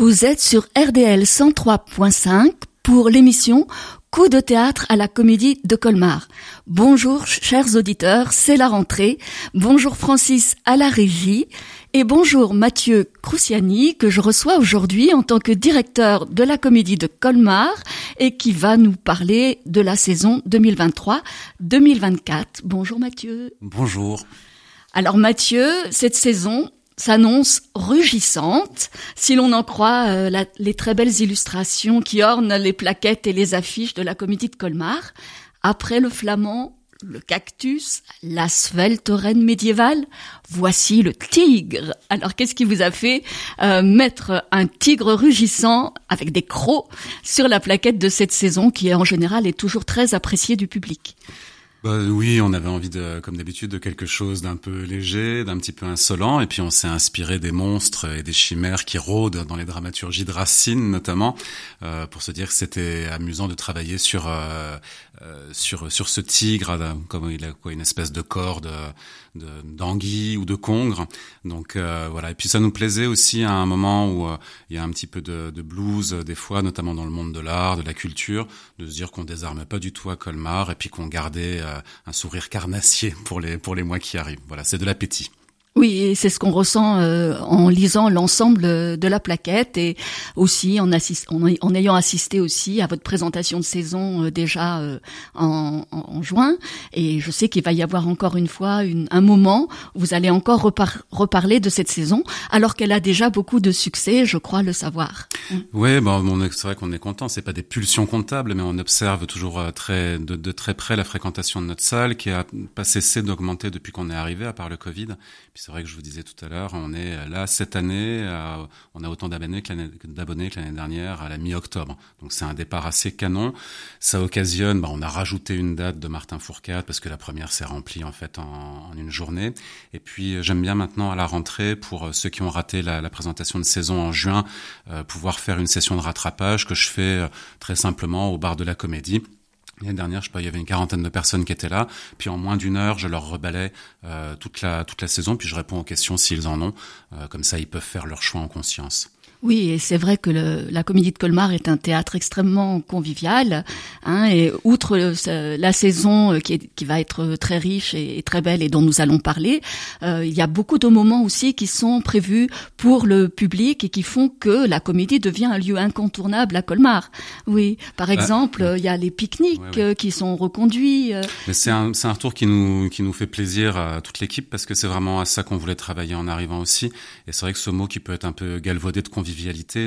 Vous êtes sur RDL 103.5 pour l'émission Coup de théâtre à la comédie de Colmar. Bonjour chers auditeurs, c'est la rentrée. Bonjour Francis à la régie et bonjour Mathieu Crouciani que je reçois aujourd'hui en tant que directeur de la comédie de Colmar et qui va nous parler de la saison 2023-2024. Bonjour Mathieu. Bonjour. Alors Mathieu, cette saison, s'annonce rugissante, si l'on en croit euh, les très belles illustrations qui ornent les plaquettes et les affiches de la comédie de Colmar. Après le flamand, le cactus, la svelte reine médiévale, voici le tigre. Alors qu'est-ce qui vous a fait euh, mettre un tigre rugissant avec des crocs sur la plaquette de cette saison qui en général est toujours très appréciée du public? Bah, oui, on avait envie de, comme d'habitude, de quelque chose d'un peu léger, d'un petit peu insolent, et puis on s'est inspiré des monstres et des chimères qui rôdent dans les dramaturgies de Racine, notamment, euh, pour se dire que c'était amusant de travailler sur euh, euh, sur sur ce tigre, comme il a quoi, une espèce de corde d'anguille ou de congre. Donc euh, voilà. Et puis ça nous plaisait aussi à un moment où euh, il y a un petit peu de, de, blues des fois, notamment dans le monde de l'art, de la culture, de se dire qu'on désarme pas du tout à Colmar et puis qu'on gardait euh, un sourire carnassier pour les pour les mois qui arrivent. Voilà, c'est de l'appétit. Oui, c'est ce qu'on ressent euh, en lisant l'ensemble de la plaquette et aussi en, en, ayant assisté aussi à votre présentation de saison euh, déjà euh, en, en, juin. Et je sais qu'il va y avoir encore une fois une, un moment où vous allez encore reparler de cette saison, alors qu'elle a déjà beaucoup de succès, je crois le savoir. Oui, bon, c'est vrai qu'on est content. C'est pas des pulsions comptables, mais on observe toujours très de, de très près la fréquentation de notre salle, qui a pas cessé d'augmenter depuis qu'on est arrivé, à part le Covid c'est vrai que je vous disais tout à l'heure, on est là cette année, on a autant d'abonnés que l'année dernière à la mi-octobre. Donc c'est un départ assez canon. Ça occasionne, bah, on a rajouté une date de Martin Fourcade parce que la première s'est remplie en fait en, une journée. Et puis j'aime bien maintenant à la rentrée pour ceux qui ont raté la, présentation de saison en juin, euh, pouvoir faire une session de rattrapage que je fais euh, très simplement au bar de la Comédie L'année dernière, je sais pas, il y avait une quarantaine de personnes qui étaient là. Puis en moins d'une heure, je leur rebalais euh, toute la toute la saison, puis je réponds aux questions s'ils en ont. Euh, comme ça, ils peuvent faire leur choix en conscience. Oui, et c'est vrai que le, la Comédie de Colmar est un théâtre extrêmement convivial. Hein, et outre la saison euh, qui, est, qui, va être très riche et, très belle et dont nous allons parler, euh, il y a beaucoup de moments aussi qui sont prévus pour le public et qui font que la comédie devient un lieu incontournable à Colmar. Oui, par bah, exemple, il y a les pique-niques euh, qui sont reconduits. Mais c'est un, un retour qui nous, qui nous fait plaisir à toute l'équipe parce que c'est vraiment à ça qu'on voulait travailler en arrivant aussi. Et c'est vrai que ce mot qui peut être un peu galvaudé de convivialité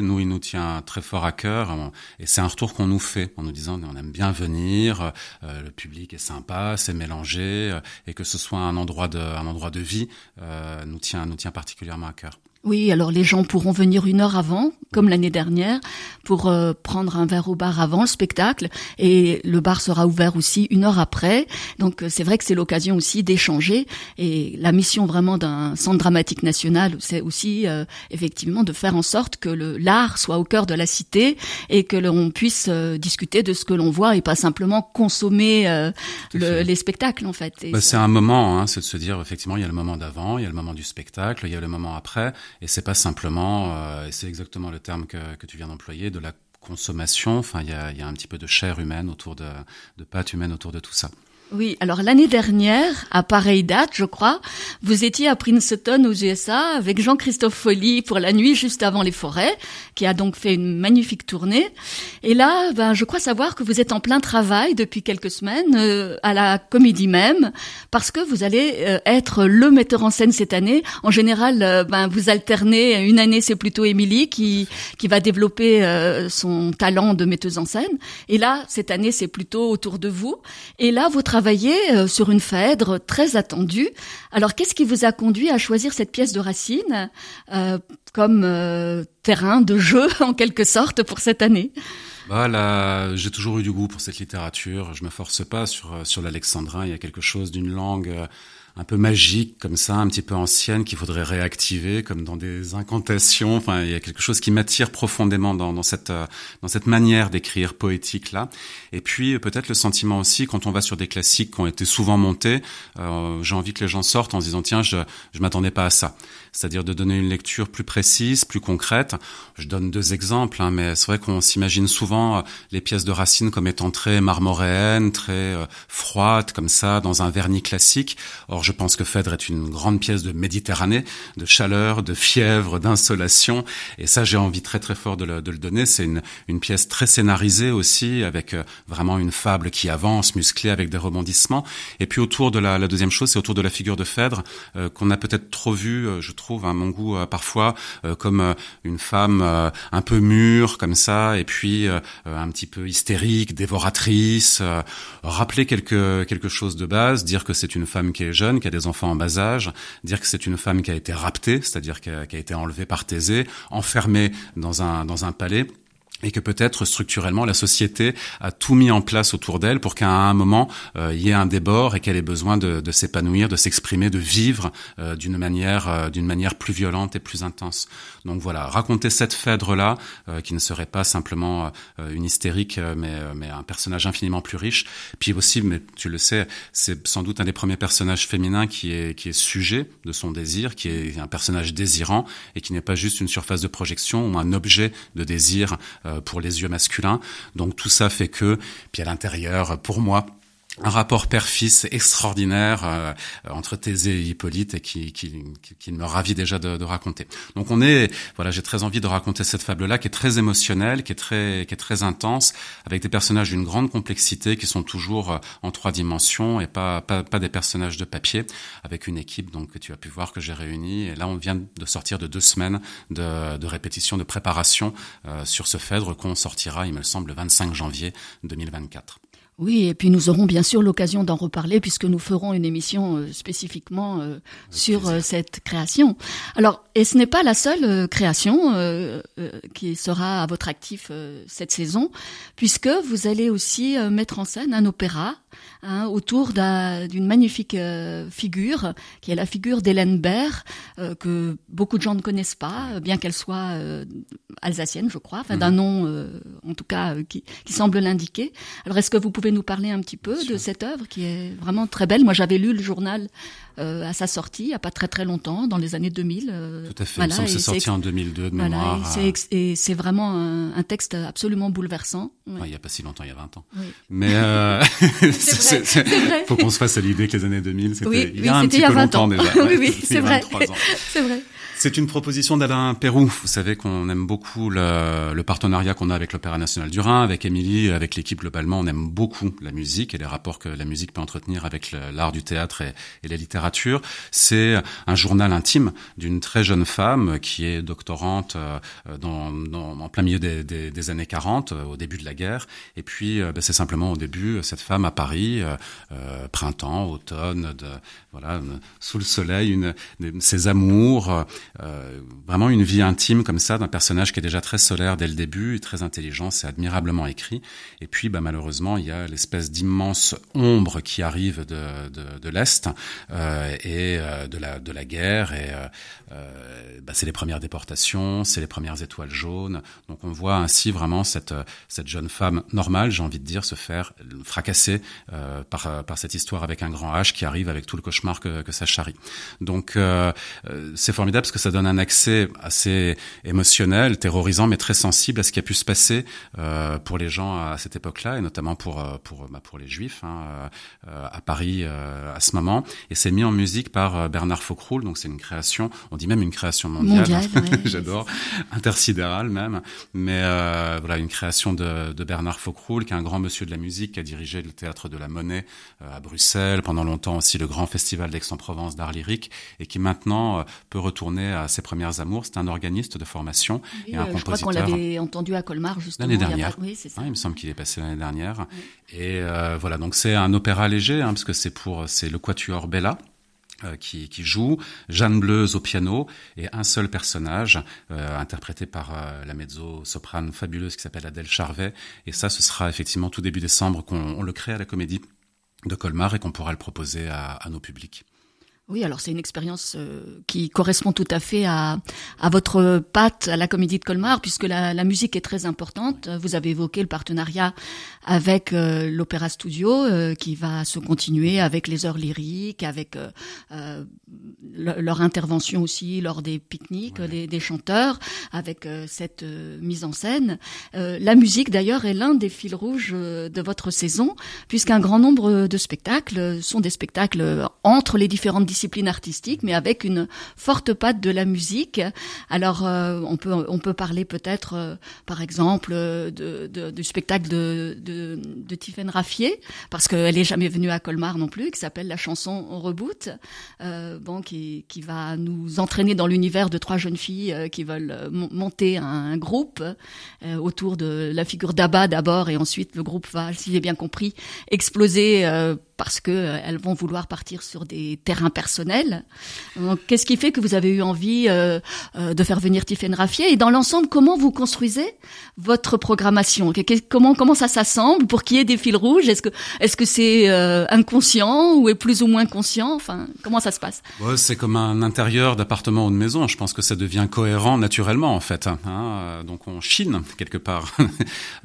nous, il nous tient très fort à cœur. Et c'est un retour qu'on nous fait en nous disant on aime bien venir, euh, le public est sympa, c'est mélangé, euh, et que ce soit un endroit de, un endroit de vie euh, nous tient, nous tient particulièrement à cœur. Oui, alors les gens pourront venir une heure avant, comme l'année dernière, pour euh, prendre un verre au bar avant le spectacle, et le bar sera ouvert aussi une heure après. Donc euh, c'est vrai que c'est l'occasion aussi d'échanger. Et la mission vraiment d'un centre dramatique national, c'est aussi euh, effectivement de faire en sorte que l'art soit au cœur de la cité et que l'on puisse discuter de ce que l'on voit et pas simplement consommer les spectacles en fait. Bah, c'est un moment, hein, c'est de se dire effectivement il y a le moment d'avant, il y a le moment du spectacle, il y a le moment après et c'est pas simplement, euh, et c'est exactement le terme que, que tu viens d'employer, de la consommation. Enfin, il y a, y a, un petit peu de chair humaine autour de, de pâte humaine autour de tout ça. Oui, alors l'année dernière, à pareille date, je crois, vous étiez à Princeton aux USA avec Jean-Christophe Folly pour la nuit juste avant les forêts, qui a donc fait une magnifique tournée. Et là, ben, je crois savoir que vous êtes en plein travail depuis quelques semaines euh, à la comédie même, parce que vous allez euh, être le metteur en scène cette année. En général, euh, ben, vous alternez. Une année, c'est plutôt Émilie qui qui va développer son talent de metteuse en scène. Et là, cette année, c'est plutôt autour de vous. Et là, vous travaillé euh, sur une Phèdre très attendue. Alors, qu'est-ce qui vous a conduit à choisir cette pièce de Racine euh, comme euh, terrain de jeu, en quelque sorte, pour cette année? Bah j'ai toujours eu du goût pour cette littérature. Je me force pas sur sur l'alexandrin. Il y a quelque chose d'une langue un peu magique comme ça, un petit peu ancienne qu'il faudrait réactiver comme dans des incantations. Enfin, il y a quelque chose qui m'attire profondément dans, dans cette euh, dans cette manière d'écrire poétique là. Et puis peut-être le sentiment aussi quand on va sur des classiques qui ont été souvent montés, euh, j'ai envie que les gens sortent en se disant tiens, je je m'attendais pas à ça. C'est-à-dire de donner une lecture plus précise, plus concrète. Je donne deux exemples, hein, mais c'est vrai qu'on s'imagine souvent euh, les pièces de Racine comme étant très marmoréennes, très froides comme ça dans un vernis classique. Or je pense que Phèdre est une grande pièce de Méditerranée, de chaleur, de fièvre, d'insolation. Et ça, j'ai envie très très fort de le, de le donner. C'est une, une pièce très scénarisée aussi, avec euh, vraiment une fable qui avance, musclée, avec des rebondissements. Et puis autour de la, la deuxième chose, c'est autour de la figure de Phèdre, euh, qu'on a peut-être trop vu, euh, je trouve, à mon goût, parfois, comme une femme un peu mûre, comme ça, et puis un petit peu hystérique, dévoratrice. rappeler quelque, quelque chose de base, dire que c'est une femme qui est jeune, qui a des enfants en bas âge, dire que c'est une femme qui a été raptée, c'est-à-dire qui a, qui a été enlevée par Thésée, enfermée dans un, dans un palais et que peut-être structurellement la société a tout mis en place autour d'elle pour qu'à un moment euh, il y ait un débord et qu'elle ait besoin de, s'épanouir, de s'exprimer, de vivre euh, d'une manière euh, d'une manière plus violente et plus intense. Donc voilà, raconter cette Phèdre là qui ne serait pas simplement une hystérique mais mais un personnage infiniment plus riche. Puis aussi, mais tu le sais, c'est sans doute un des premiers personnages féminins qui est qui est sujet de son désir, qui est un personnage désirant et qui n'est pas juste une surface de projection ou un objet de désir pour les yeux masculins. Donc tout ça fait que, puis à l'intérieur, pour moi, un rapport père-fils extraordinaire euh, entre Thésée et Hippolyte et qui, qui, qui me ravit déjà de, de, raconter. Donc on est, voilà, j'ai très envie de raconter cette fable-là qui est très émotionnelle, qui est très, qui est très intense, avec des personnages d'une grande complexité qui sont toujours euh, en trois dimensions et pas, pas, pas des personnages de papier, avec une équipe donc que tu as pu voir que j'ai réunie. Et là, on vient de sortir de deux semaines de, de répétition, de préparation euh, sur ce Phèdre qu'on sortira, il me semble, le 25 janvier 2024. Oui, et puis nous aurons bien sûr l'occasion d'en reparler puisque nous ferons une émission euh, spécifiquement euh, sur euh, cette création. Alors, et ce n'est pas la seule création qui sera à votre actif cette saison, puisque vous allez aussi mettre en scène un opéra hein, autour d'une magnifique figure, qui est la figure d'Hélène Baird, que beaucoup de gens ne connaissent pas, bien qu'elle soit alsacienne, je crois, enfin d'un mhm. nom en tout cas qui, qui semble l'indiquer. Alors, est-ce que vous pouvez nous parler un petit peu de cette œuvre qui est vraiment très belle Moi, j'avais lu le journal euh, à sa sortie, il n'y a pas très très longtemps, dans les années 2000. Euh, Tout à fait, voilà, c'est sorti en 2002 de mémoire. Et c'est vraiment un, un, texte absolument bouleversant. Ouais. il n'y a pas si longtemps, il y a 20 ans. Oui. Mais euh, c'est faut qu'on se fasse à l'idée que les années 2000, c'était oui, il y a un petit peu longtemps déjà. oui, oui, c'est vrai. C'est vrai. C'est une proposition d'Alain Pérou. Vous savez qu'on aime beaucoup le, le partenariat qu'on a avec l'Opéra National du Rhin, avec Émilie, avec l'équipe globalement. On aime beaucoup la musique et les rapports que la musique peut entretenir avec l'art du théâtre et, et la littérature. C'est un journal intime d'une très jeune femme qui est doctorante euh, dans, dans, en plein milieu des, des, années 40, euh, au début de la guerre. Et puis, euh, ben, c'est simplement au début, cette femme à Paris, printemps, automne, de, voilà, sous le soleil, une, ses amours, euh, vraiment une vie intime comme ça d'un personnage qui est déjà très solaire dès le début, très intelligent, c'est admirablement écrit. Et puis, bah, malheureusement, il y a l'espèce d'immense ombre qui arrive de, de, de l'est euh, et euh, de la de la guerre. Et euh, euh, bah, c'est les premières déportations, c'est les premières étoiles jaunes. Donc, on voit ainsi vraiment cette cette jeune femme normale, j'ai envie de dire, se faire fracasser par par cette histoire avec un grand H qui arrive avec tout le cauchemar que, que ça charrie. Donc, c'est formidable parce que ça donne un accès assez émotionnel, terrorisant, mais très sensible à ce qui a pu se passer euh, pour les gens à cette époque-là, et notamment pour euh, pour bah, pour les Juifs hein, euh, à Paris euh, à ce moment. Et c'est mis en musique par Bernard Faucroul, donc c'est une création, on dit même une création mondiale. mondiale ouais, J'adore, intersidérale même. Mais voilà, une création de, de Bernard Faucroul, qui est un grand monsieur de la musique, qui a dirigé le théâtre de la Monnaie à Bruxelles, pendant longtemps aussi le grand festival d'Aix-en-Provence d'art lyrique, et qui maintenant peut retourner à ses premières amours. C'est un organiste de formation et un euh, compositeur. Je crois qu'on l'avait entendu à Colmar justement l'année dernière. Oui, c'est ça. il me semble qu'il est passé l'année dernière. Oui. Et euh, voilà, donc c'est un opéra léger, hein, parce que c'est pour c'est le Quatuor Bella. Euh, qui, qui, joue, Jeanne Bleuze au piano et un seul personnage euh, interprété par euh, la mezzo-soprane fabuleuse qui s'appelle Adèle Charvet. Et ça, ce sera effectivement tout début décembre qu'on le crée à la Comédie de Colmar et qu'on pourra le proposer à, à nos publics. Oui, alors c'est une expérience euh, qui correspond tout à fait à, à votre patte à la Comédie de Colmar, puisque la, la musique est très importante. Vous avez évoqué le partenariat avec euh, l'Opéra Studio, euh, qui va se continuer avec les heures lyriques, avec leur intervention aussi lors des pique-niques des, des, chanteurs, avec cette mise en scène. la musique, d'ailleurs, est l'un des fils rouges de votre saison, puisqu'un grand nombre de spectacles sont des spectacles entre les différentes discipline artistique, mais avec une forte patte de la musique. Alors, euh, on peut on peut parler peut-être, euh, par exemple, de, de, du spectacle de de, de Tiffaine Raffier, parce qu'elle est jamais venue à Colmar non plus, qui s'appelle la chanson On reboot, euh, bon, qui qui va nous entraîner dans l'univers de trois jeunes filles qui veulent monter un, groupe autour de la figure d'Abba d'abord, et ensuite le groupe va, si j'ai bien compris, exploser parce que euh, vont vouloir partir sur des terrains personnels. Qu'est-ce qui fait que vous avez eu envie euh, euh, de faire venir Tiffaine Raffier? Et dans l'ensemble, comment vous construisez votre programmation? Comment comment ça s'assemble pour qu'il y ait des fils rouges? Est-ce que est-ce que c'est inconscient ou est plus ou moins conscient? Enfin, comment ça se passe? Ouais, C'est comme un intérieur d'appartement ou de maison. Je pense que ça devient cohérent naturellement en fait. Hein. Donc on chine quelque part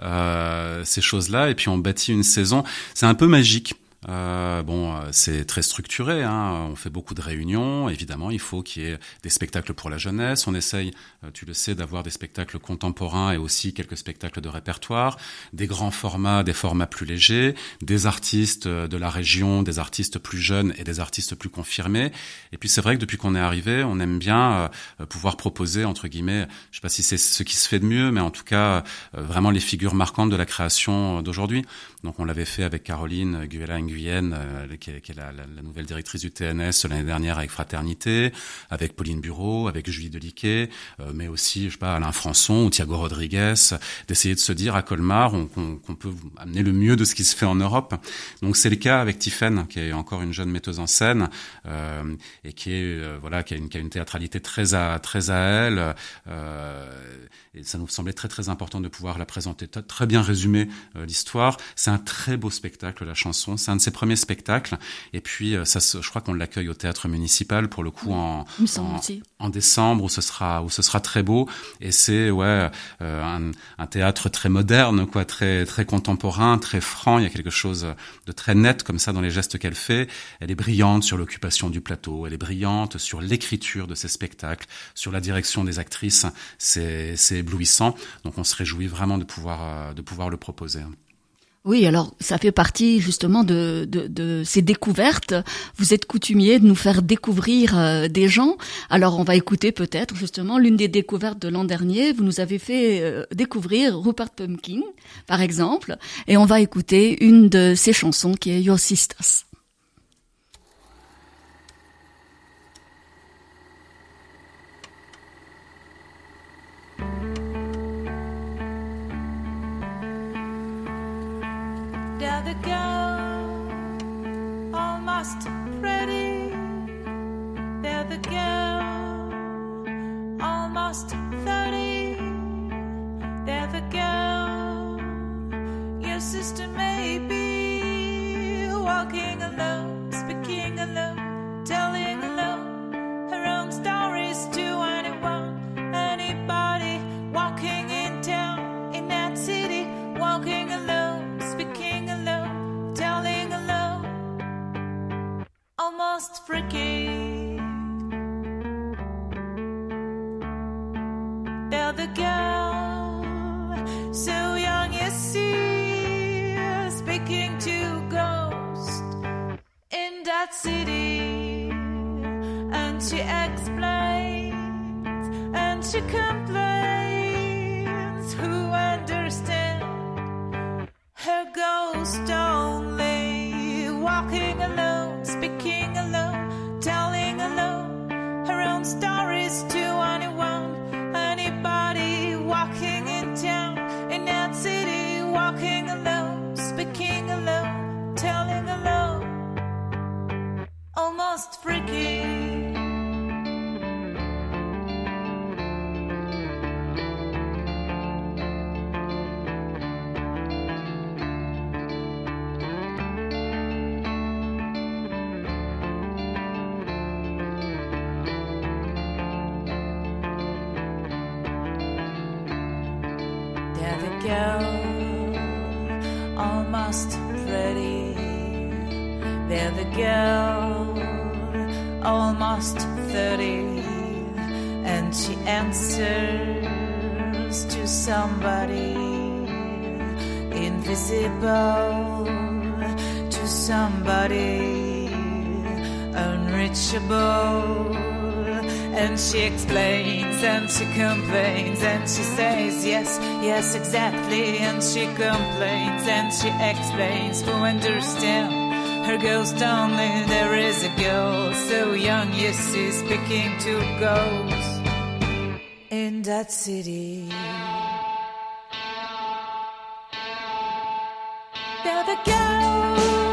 ces choses-là et puis on bâtit une saison. C'est un peu magique. Euh, bon, euh, c'est très structuré. Hein. On fait beaucoup de réunions. Évidemment, il faut qu'il y ait des spectacles pour la jeunesse. On essaye, euh, tu le sais, d'avoir des spectacles contemporains et aussi quelques spectacles de répertoire, des grands formats, des formats plus légers, des artistes de la région, des artistes plus jeunes et des artistes plus confirmés. Et puis c'est vrai que depuis qu'on est arrivé, on aime bien pouvoir proposer entre guillemets, je sais pas si c'est ce qui se fait de mieux, mais en tout cas vraiment les figures marquantes de la création d'aujourd'hui. Donc on l'avait fait avec Caroline Guéla Nguyen, euh, qui est, la, nouvelle directrice du TNS l'année dernière avec Fraternité, avec Pauline Bureau, avec Julie Deliquet, euh, mais aussi, je sais pas, Alain Françon ou Thiago Rodriguez, d'essayer de se dire à Colmar qu'on peut amener le mieux de ce qui se fait en Europe. Donc c'est le cas avec Tiffaine, qui est encore une jeune metteuse en scène euh, et qui est voilà, qui a, une, qui a une théâtralité très à très à elle. Et ça nous semblait très très important de pouvoir la présenter très bien résumer l'histoire c'est un très beau spectacle, la chanson. C'est un de ses premiers spectacles. Et puis, euh, ça, je crois qu'on l'accueille au théâtre municipal pour le coup en, en, décembre où ce sera où ce sera très beau. Et c'est ouais euh, un, un, théâtre très moderne, quoi, très très contemporain, très franc. Il y a quelque chose de très net comme ça dans les gestes qu'elle fait. Elle est brillante sur l'occupation du plateau. Elle est brillante sur l'écriture de ses spectacles, sur la direction des actrices. C'est c'est Donc on se réjouit vraiment de pouvoir euh, de pouvoir le proposer. Oui, alors ça fait partie justement de, de, ces découvertes. Vous êtes coutumier de nous faire découvrir euh, des gens. Alors on va écouter peut-être justement l'une des découvertes de l'an dernier. Vous nous avez fait euh, découvrir Rupert Pumpkin, par exemple, et on va écouter une de ses chansons qui est Your Sisters. Almost pretty. They're the girl, almost thirty. They're the girl, your sister may be walking alone, speaking alone, freaking invisible, to somebody unreachable. And she explains and she complains and she says yes, yes, exactly. And she complains and she explains to understand her ghost only. There is a girl so young, yes, she's speaking to ghosts in that city. They're the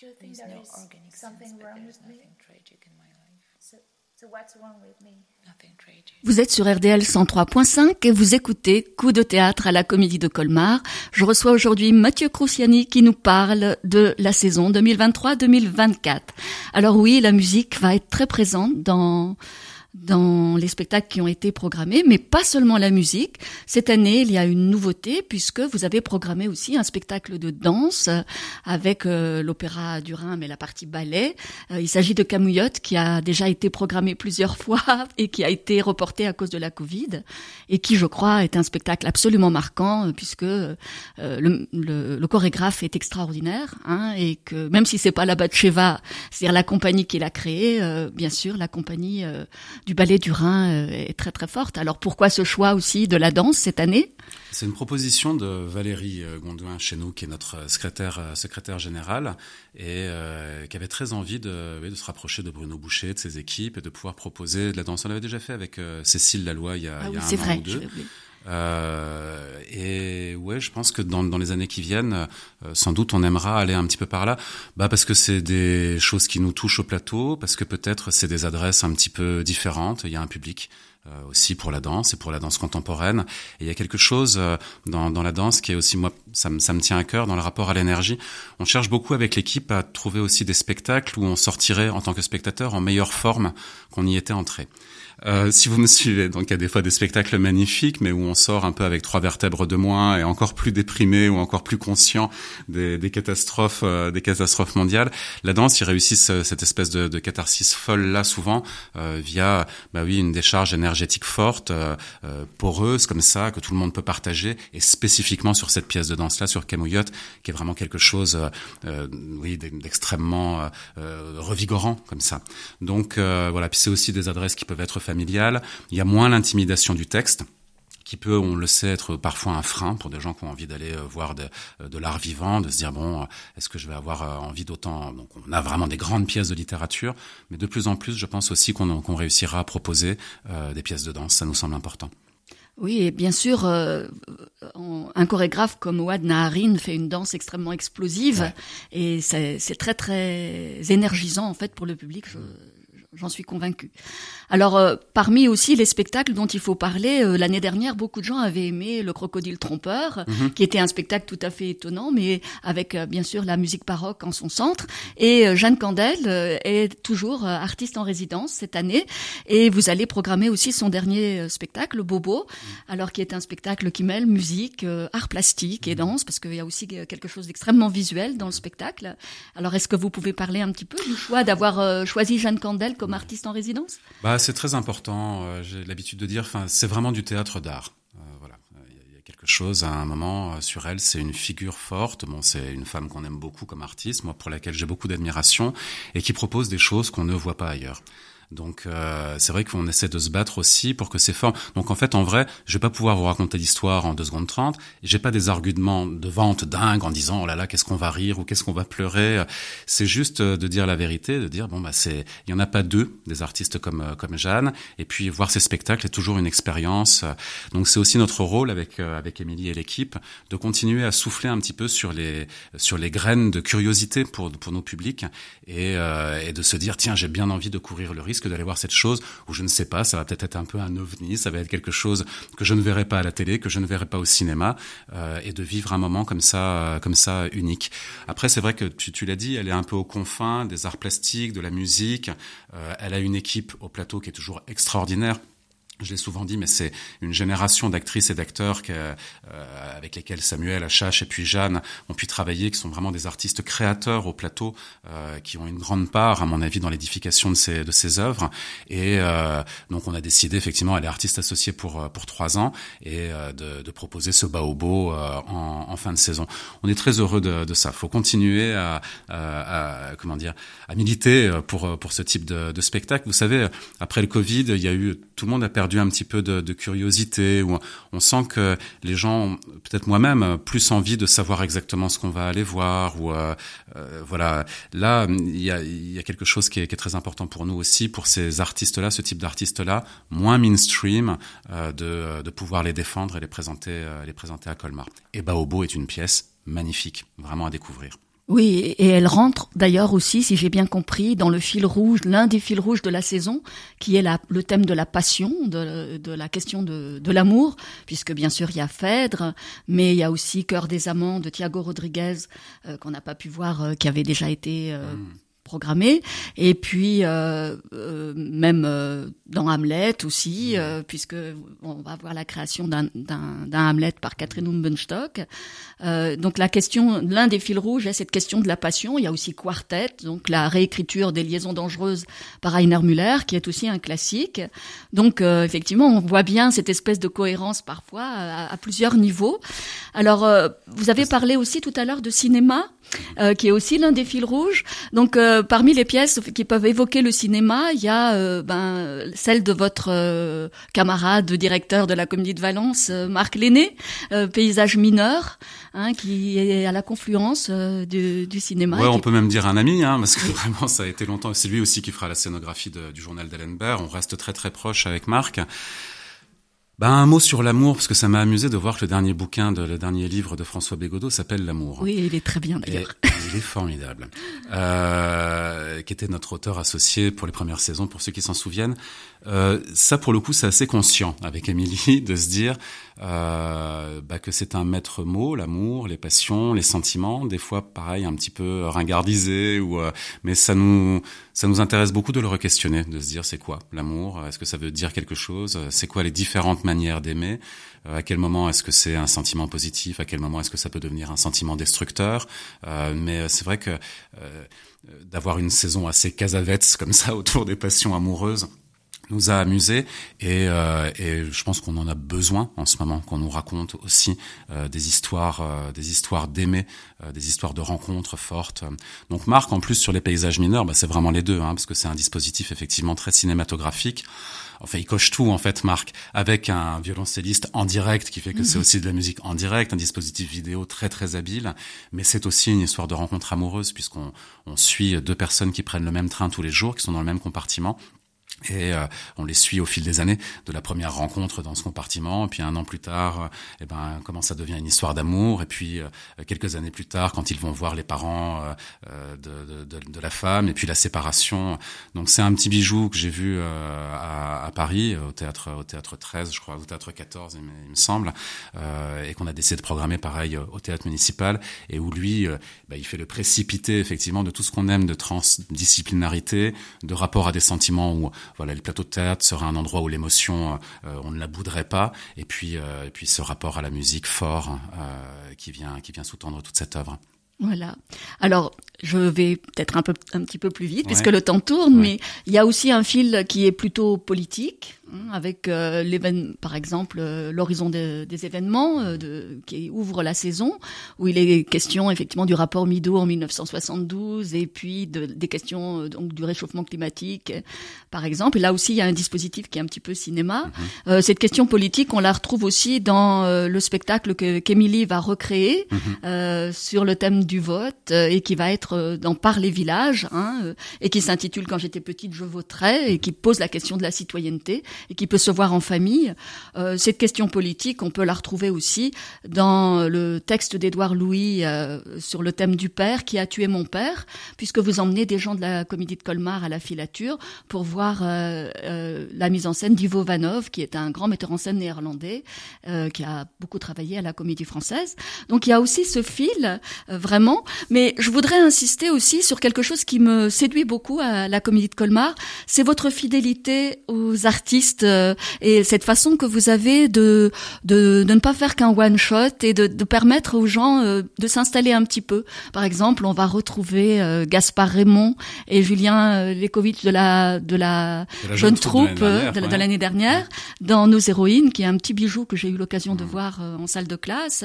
Do you think There's there no is organic something sense, but wrong there's with me? nothing tragic in my life. So, so what's wrong with me? Nothing tragic. Vous êtes sur RDL 103.5 et vous écoutez Coup de théâtre à la Comédie de Colmar. Je reçois aujourd'hui Mathieu Crouciani qui nous parle de la saison 2023-2024. Alors oui, la musique va être très présente dans dans les spectacles qui ont été programmés, mais pas seulement la musique. Cette année, il y a une nouveauté puisque vous avez programmé aussi un spectacle de danse euh, avec euh, l'opéra du Rhin, mais la partie ballet. Euh, il s'agit de Camouillotte qui a déjà été programmé plusieurs fois et qui a été reporté à cause de la Covid et qui, je crois, est un spectacle absolument marquant puisque le, chorégraphe est extraordinaire hein, et que même si c'est pas la Batcheva, c'est-à-dire la compagnie qui l'a créé, euh, bien sûr, la compagnie du ballet du Rhin euh, est très très forte. Alors pourquoi ce choix aussi de la danse cette année? C'est une proposition de Valérie euh, Gondouin chez nous, qui est notre euh, secrétaire, secrétaire générale, et euh, qui avait très envie de, se rapprocher de Bruno Boucher, de ses équipes, et de pouvoir proposer de la danse. On l'avait déjà fait avec euh, Cécile Laloy il y a, Ah il y oui, a un c'est an vrai. ou deux. Euh, et ouais, je pense que dans, dans les années qui viennent, euh, sans doute on aimera aller un petit peu par là, bah parce que c'est des choses qui nous touchent au plateau, parce que peut-être c'est des adresses un petit peu différentes. Il y a un public euh, aussi pour la danse et pour la danse contemporaine. Et il y a quelque chose euh, dans, dans la danse qui est aussi moi, ça me, ça me tient à cœur dans le rapport à l'énergie. On cherche beaucoup avec l'équipe à trouver aussi des spectacles où on sortirait en tant que spectateur en meilleure forme qu'on y était entré. Euh, si vous me suivez, donc il y a des fois des spectacles magnifiques, mais où on sort un peu avec trois vertèbres de moins et encore plus déprimé ou encore plus conscient des, des catastrophes, euh, des catastrophes mondiales. La danse, ils réussissent euh, cette espèce de, de catharsis folle là souvent euh, via, bah oui, une décharge énergétique forte, euh, poreuse comme ça que tout le monde peut partager et spécifiquement sur cette pièce de danse là, sur Camouillotte, qui est vraiment quelque chose, oui, d'extrêmement revigorant comme ça. Donc voilà, puis c'est aussi des adresses qui peuvent être Il y a moins l'intimidation du texte qui peut, on le sait, être parfois un frein pour des gens qui ont envie d'aller euh, voir de, euh, de l'art vivant, de se dire bon, euh, est-ce que je vais avoir envie d'autant Donc, on a vraiment des grandes pièces de littérature, mais de plus en plus, je pense aussi qu'on réussira à proposer euh, des pièces de danse. Ça nous semble important. Oui, et bien sûr, euh, un chorégraphe comme Ouad Naharin fait une danse extrêmement explosive Ouais. et c'est c'est très très énergisant en fait pour le public. Je- J'en suis convaincue. Alors, euh, parmi aussi les spectacles dont il faut parler, euh, l'année dernière, beaucoup de gens avaient aimé Le Crocodile Trompeur, qui était un spectacle tout à fait étonnant, mais avec euh, bien sûr la musique baroque en son centre. Et Jeanne Candel est toujours artiste en résidence cette année, et vous allez programmer aussi son dernier spectacle, Bobo, alors qui est un spectacle qui mêle musique, art plastique et danse, parce qu'il y a aussi quelque chose d'extrêmement visuel dans le spectacle. Alors, est-ce que vous pouvez parler un petit peu du choix d'avoir choisi Jeanne Candel comme artiste en résidence Bah, c'est très important. euh, J'ai l'habitude de dire, c'est vraiment du théâtre d'art. Euh, voilà, quelque chose à un moment euh, sur elle. C'est une figure forte. Bon, c'est une femme qu'on aime beaucoup comme artiste, moi, pour laquelle j'ai beaucoup d'admiration et qui propose des choses qu'on ne voit pas ailleurs. Donc euh, c'est vrai qu'on essaie de se battre aussi pour que ces formes. Donc en fait, en vrai, je vais pas pouvoir vous raconter l'histoire en 2 secondes 30. J'ai pas des arguments de vente dingues en disant oh là là qu'est-ce qu'on va rire ou qu'est-ce qu'on va pleurer. C'est juste euh, de dire la vérité, de dire bon bah c'est il y en a pas deux des artistes comme euh, comme Jeanne. Et puis voir ces spectacles est toujours une expérience. Donc c'est aussi notre rôle avec euh, avec Émilie et l'équipe de continuer à souffler un petit peu sur les sur les graines de curiosité pour pour nos publics et euh, et de se dire tiens j'ai bien envie de courir le risque d'aller voir cette chose où je ne sais pas ça va peut-être être un peu un ovni ça va être quelque chose que je ne verrai pas à la télé que je ne verrai pas au cinéma euh, et de vivre un moment comme ça euh, comme ça unique. Après c'est vrai que tu, tu l'as dit elle est un peu aux confins des arts plastiques de la musique Euh, elle a une équipe au plateau qui est toujours extraordinaire je l'ai souvent dit, mais c'est une génération d'actrices et d'acteurs euh, avec lesquels Samuel, Achache et puis Jeanne ont pu travailler, qui sont vraiment des artistes créateurs au plateau, euh, qui ont une grande part, à mon avis, dans l'édification de ces, de ces œuvres. Et euh, donc, on a décidé, effectivement, elle est artiste associée pour, euh, pour trois ans, et euh, de, de proposer ce baobo euh, en, en fin de saison. On est très heureux de, de ça. faut continuer à, à, à, comment dire, à militer pour, pour ce type de, de spectacle. Vous savez, après le Covid, il y a eu, tout le monde a perdu un petit peu de, curiosité, où on sent que les gens, peut-être moi-même, plus envie de savoir exactement ce qu'on va aller voir, ou euh, euh, voilà. Là, il y a, quelque chose qui est, très important pour nous aussi, pour ces artistes-là, ce type d'artistes-là, moins mainstream, euh, de, pouvoir les défendre et les présenter, les présenter à Colmar. Et Baobo est une pièce magnifique, vraiment à découvrir. Oui, et elle rentre d'ailleurs aussi, si j'ai bien compris, dans le fil rouge, l'un des fils rouges de la saison, qui est la, le thème de la passion, de, la question de, l'amour, puisque bien sûr il y a Phèdre, mais il y a aussi Cœur des amants de Thiago Rodriguez, euh, qu'on n'a pas pu voir, euh, qui avait déjà été euh, programmé, et puis euh, euh, même euh, dans Hamlet aussi, euh, puisque on va voir la création d'un Hamlet par Catherine Umbenstock. Euh, donc la question, l'un des fils rouges est cette question de la passion. Il y a aussi Quartet, donc la réécriture des liaisons dangereuses par Rainer Müller, qui est aussi un classique. Donc euh, effectivement, on voit bien cette espèce de cohérence parfois à, à plusieurs niveaux. Alors euh, vous avez parlé aussi tout à l'heure de cinéma. euh, qui est aussi l'un des fils rouges. Donc, euh, parmi les pièces qui peuvent évoquer le cinéma, il y a euh, ben, celle de votre euh, camarade directeur de la Comédie de Valence, euh, Marc Lenné, euh, Paysage mineur, hein, qui est à la confluence euh, du, du cinéma. Ouais, on Qui- peut même dire un ami, hein, parce que vraiment, ça a été longtemps. C'est lui aussi qui fera la scénographie de- du journal d'Allenberg. On reste très très proche avec Marc. Ben, un mot sur l'amour, parce que ça m'a amusé de voir que le dernier bouquin, de, le dernier livre de François Bégodeau s'appelle L'amour. Oui, il est très bien d'ailleurs. il est formidable. Euh, qui était notre auteur associé pour les premières saisons, pour ceux qui s'en souviennent. Euh, ça, pour le coup, c'est assez conscient avec Émilie de se dire euh, bah, que c'est un maître mot, l'amour, les passions, les sentiments. Des fois, pareil, un petit peu ringardisé, ou euh, mais ça nous ça nous intéresse beaucoup de le re-questionner, de se dire c'est quoi l'amour? Est-ce que ça veut dire quelque chose? C'est quoi les différentes manières d'aimer? Euh, À quel moment est-ce que c'est un sentiment positif? À quel moment est-ce que ça peut devenir un sentiment destructeur? Euh, Mais c'est vrai que d'avoir une saison assez casavette comme ça autour des passions amoureuses nous a amusés et, euh, et je pense qu'on en a besoin en ce moment qu'on nous raconte aussi euh, des histoires euh, des histoires d'aimer euh, des histoires de rencontres fortes. Donc Marc en plus sur les paysages mineurs bah, c'est vraiment les deux hein, parce que c'est un dispositif effectivement très cinématographique. Enfin, il coche tout en fait, Marc, avec un violoncelliste en direct qui fait que c'est aussi de la musique en direct, un dispositif vidéo très très habile, mais c'est aussi une histoire de rencontre amoureuse puisqu'on on suit deux personnes qui prennent le même train tous les jours, qui sont dans le même compartiment Et euh, on les suit au fil des années, de la première rencontre dans ce compartiment, puis un an plus tard, euh, eh ben comment ça devient une histoire d'amour, et puis euh, quelques années plus tard, quand ils vont voir les parents de, de, de, la femme, et puis la séparation. Donc c'est un petit bijou que j'ai vu à, à, Paris, au théâtre au théâtre 13, je crois, au théâtre 14, il me, il me semble, et qu'on a décidé de programmer pareil au théâtre municipal, et où lui, bah, il fait le précipité effectivement de tout ce qu'on aime de transdisciplinarité, de rapport à des sentiments où voilà, le plateau de théâtre sera un endroit où l'émotion, euh, on ne la bouderait pas, et puis, euh, et puis ce rapport à la musique fort euh, qui vient, qui vient sous-tendre toute cette œuvre. Voilà. Alors, je vais peut-être un peu, un petit peu plus vite puisque le temps tourne, mais il y a aussi un fil qui est plutôt politique, avec euh, l'événement, par exemple, euh, l'horizon des événements euh, de, qui ouvre la saison, où il est question effectivement du rapport Mido en 1972 et puis de, des questions euh, donc du réchauffement climatique, par exemple. Et là aussi, il y a un dispositif qui est un petit peu cinéma. Mhm. cette question politique, on la retrouve aussi dans le spectacle que qu'Émilie va recréer mhm. sur le thème du vote et qui va être dans Par les villages hein, et qui s'intitule Quand j'étais petite, je voterais et qui pose la question de la citoyenneté et qui peut se voir en famille. Euh, cette question politique, on peut la retrouver aussi dans le texte d'Édouard Louis euh, sur le thème du père qui a tué mon père, puisque vous emmenez des gens de la comédie de Colmar à la filature pour voir euh, euh la mise en scène d'Ivo Vanov, qui est un grand metteur en scène néerlandais, euh, qui a beaucoup travaillé à la comédie française. Donc il y a aussi ce fil, vraiment. Mais je voudrais insister aussi sur quelque chose qui me séduit beaucoup à la comédie de Colmar, c'est votre fidélité aux artistes euh, et cette façon que vous avez de de, de ne pas faire qu'un one shot et de, de permettre aux gens euh, de s'installer un petit peu. Par exemple, on va retrouver euh, Gaspard Raymond et Julien Lekovic de la de la, jeune, troupe de l'année dernière, dans Nos héroïnes, qui est un petit bijou que j'ai eu l'occasion de mmh. voir en salle de classe.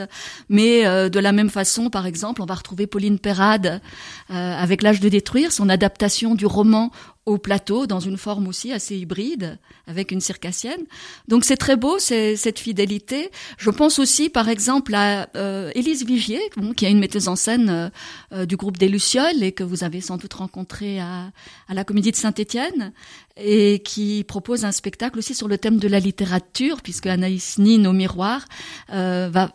Mais de la même façon, par exemple, on va retrouver Pauline Perrade avec l'âge de détruire, son adaptation du roman au plateau dans une forme aussi assez hybride avec une circassienne. Donc c'est très beau c'est, cette fidélité. Je pense aussi par exemple à euh, Élise Vigier qui est une metteuse en scène euh, euh, du groupe des Lucioles et que vous avez sans doute rencontré à, à la Comédie de Saint-Étienne et qui propose un spectacle aussi sur le thème de la littérature, puisque Anaïs Nin au miroir va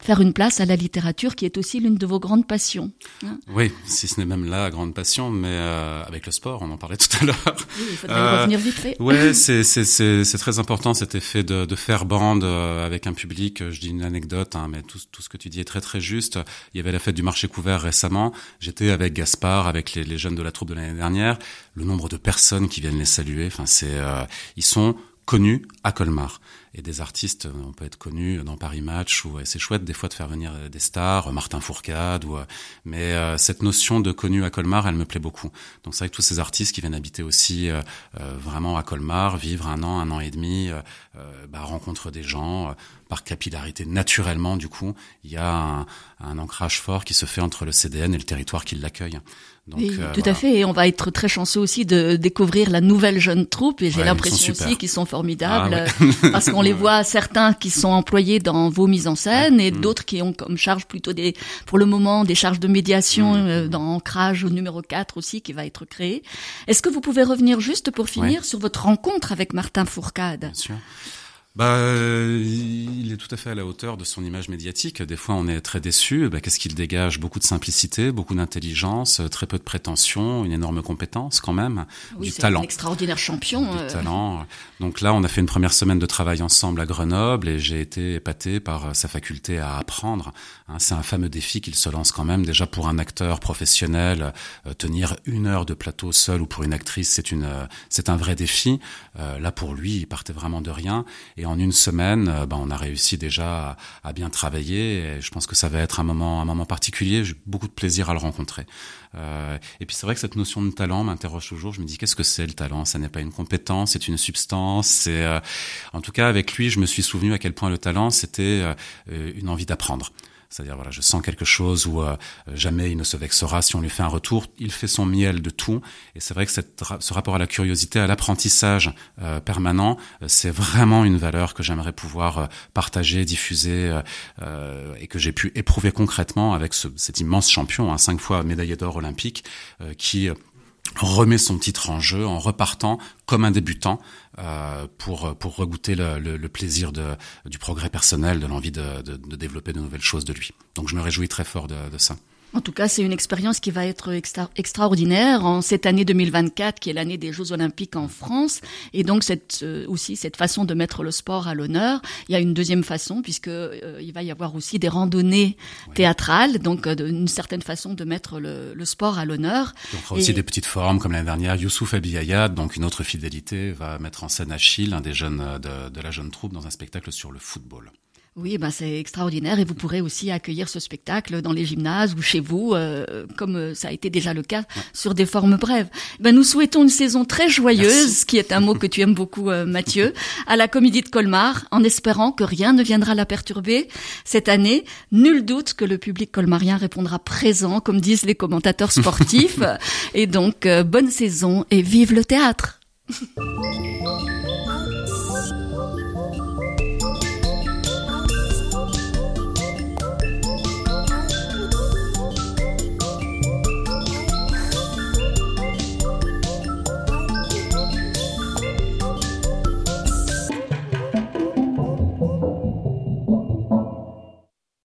faire une place à la littérature, qui est aussi l'une de vos grandes passions. Hein. oui, si ce n'est même la grande passion, mais avec le sport, on en parlait tout à l'heure. Oui, il faudrait euh, revenir vite fait. Ouais, c'est c'est c'est c'est très important cet effet de de faire bande euh, avec un public. Je dis une anecdote, hein, mais tout tout ce que tu dis est très très juste. Il y avait la fête du marché couvert récemment. J'étais avec Gaspard, avec les, les jeunes de la troupe de l'année dernière. Le nombre de personnes qui viennent les saluer. Enfin, c'est, euh, ils sont connus à Colmar. Et des artistes, euh, on peut être connu dans Paris Match, ou c'est chouette des fois de faire venir euh, des stars, Martin Fourcade, ou, mais cette notion de connu à Colmar, elle me plaît beaucoup. Donc c'est vrai que tous ces artistes qui viennent habiter aussi vraiment à Colmar, vivre un an, un an et demi, bah, rencontrent des gens, par capillarité naturellement, du coup, il y a un, un ancrage fort qui se fait entre le CDN et le territoire qui l'accueille. Donc, euh, tout à fait, et on va être très chanceux aussi de découvrir la nouvelle jeune troupe, et j'ai l'impression aussi qu'ils sont formidables, ah, parce qu'on les voit certains qui sont employés dans vos mises en scène, et mm. d'autres qui ont comme charge plutôt des, pour le moment, des charges de médiation mm. euh, dans Ancrage numéro 4 aussi, qui va être créé. Est-ce que vous pouvez revenir juste pour finir sur votre rencontre avec Martin Fourcade? Bien sûr. Bah, euh, il est tout à fait à la hauteur de son image médiatique. Des fois, on est très déçu. Bah, Qu'est-ce qu'il dégage? Beaucoup de simplicité, beaucoup d'intelligence, euh, très peu de prétention, une énorme compétence quand même, oui, du talent. Un extraordinaire champion. Du euh. talent. Donc là, on a fait une première semaine de travail ensemble à Grenoble et j'ai été épaté par sa faculté à apprendre. Hein, c'est un fameux défi qu'il se lance quand même. Déjà pour un acteur professionnel, tenir une heure de plateau seul ou pour une actrice, c'est une, c'est un vrai défi. là, pour lui, il partait vraiment de rien. Et en une semaine, euh, ben, on a réussi déjà à, bien travailler. Je pense que ça va être un moment, un moment particulier. J'ai beaucoup de plaisir à le rencontrer. Euh, et puis c'est vrai que cette notion de talent m'interroge toujours. Je me dis qu'est-ce que c'est le talent? Ça n'est pas une compétence, c'est une substance. C'est, euh, en tout cas, avec lui, je me suis souvenu à quel point le talent c'était une envie d'apprendre. C'est-à-dire, voilà, je sens quelque chose où euh, jamais il ne se vexera si on lui fait un retour. Il fait son miel de tout. Et c'est vrai que ce rapport à la curiosité, à l'apprentissage euh, permanent, euh, c'est vraiment une valeur que j'aimerais pouvoir partager, diffuser et que j'ai pu éprouver concrètement avec ce, cet immense champion, hein, cinq fois médaillé d'or olympique, qui remet son titre en jeu en repartant comme un débutant euh, pour pour regoûter le, plaisir de, du progrès personnel, de l'envie de, de, développer de nouvelles choses de lui. Donc je me réjouis très fort de ça. En tout cas, c'est une expérience qui va être extra extraordinaire en cette année 2024, qui est l'année des Jeux Olympiques en France. Et donc, cette, euh, aussi cette façon de mettre le sport à l'honneur. Il y a une deuxième façon, puisque euh, il va y avoir aussi des randonnées théâtrales, donc euh, une certaine façon de mettre le, le sport à l'honneur. On fera aussi des petites formes comme l'année dernière. Youssouf Abiyayad, donc une autre fidélité, va mettre en scène Achille, un des jeunes de, de la jeune troupe, dans un spectacle sur le football. Oui, ben c'est extraordinaire et vous pourrez aussi accueillir ce spectacle dans les gymnases ou chez vous, euh, comme euh, ça a été déjà le cas ouais. sur des formes brèves. Ben nous souhaitons une saison très joyeuse, Merci. qui est un mot que tu aimes beaucoup, euh, Mathieu, à la Comédie de Colmar, en espérant que rien ne viendra la perturber cette année. Nul doute que le public colmarien répondra présent, comme disent les commentateurs sportifs. et donc bonne saison et vive le théâtre.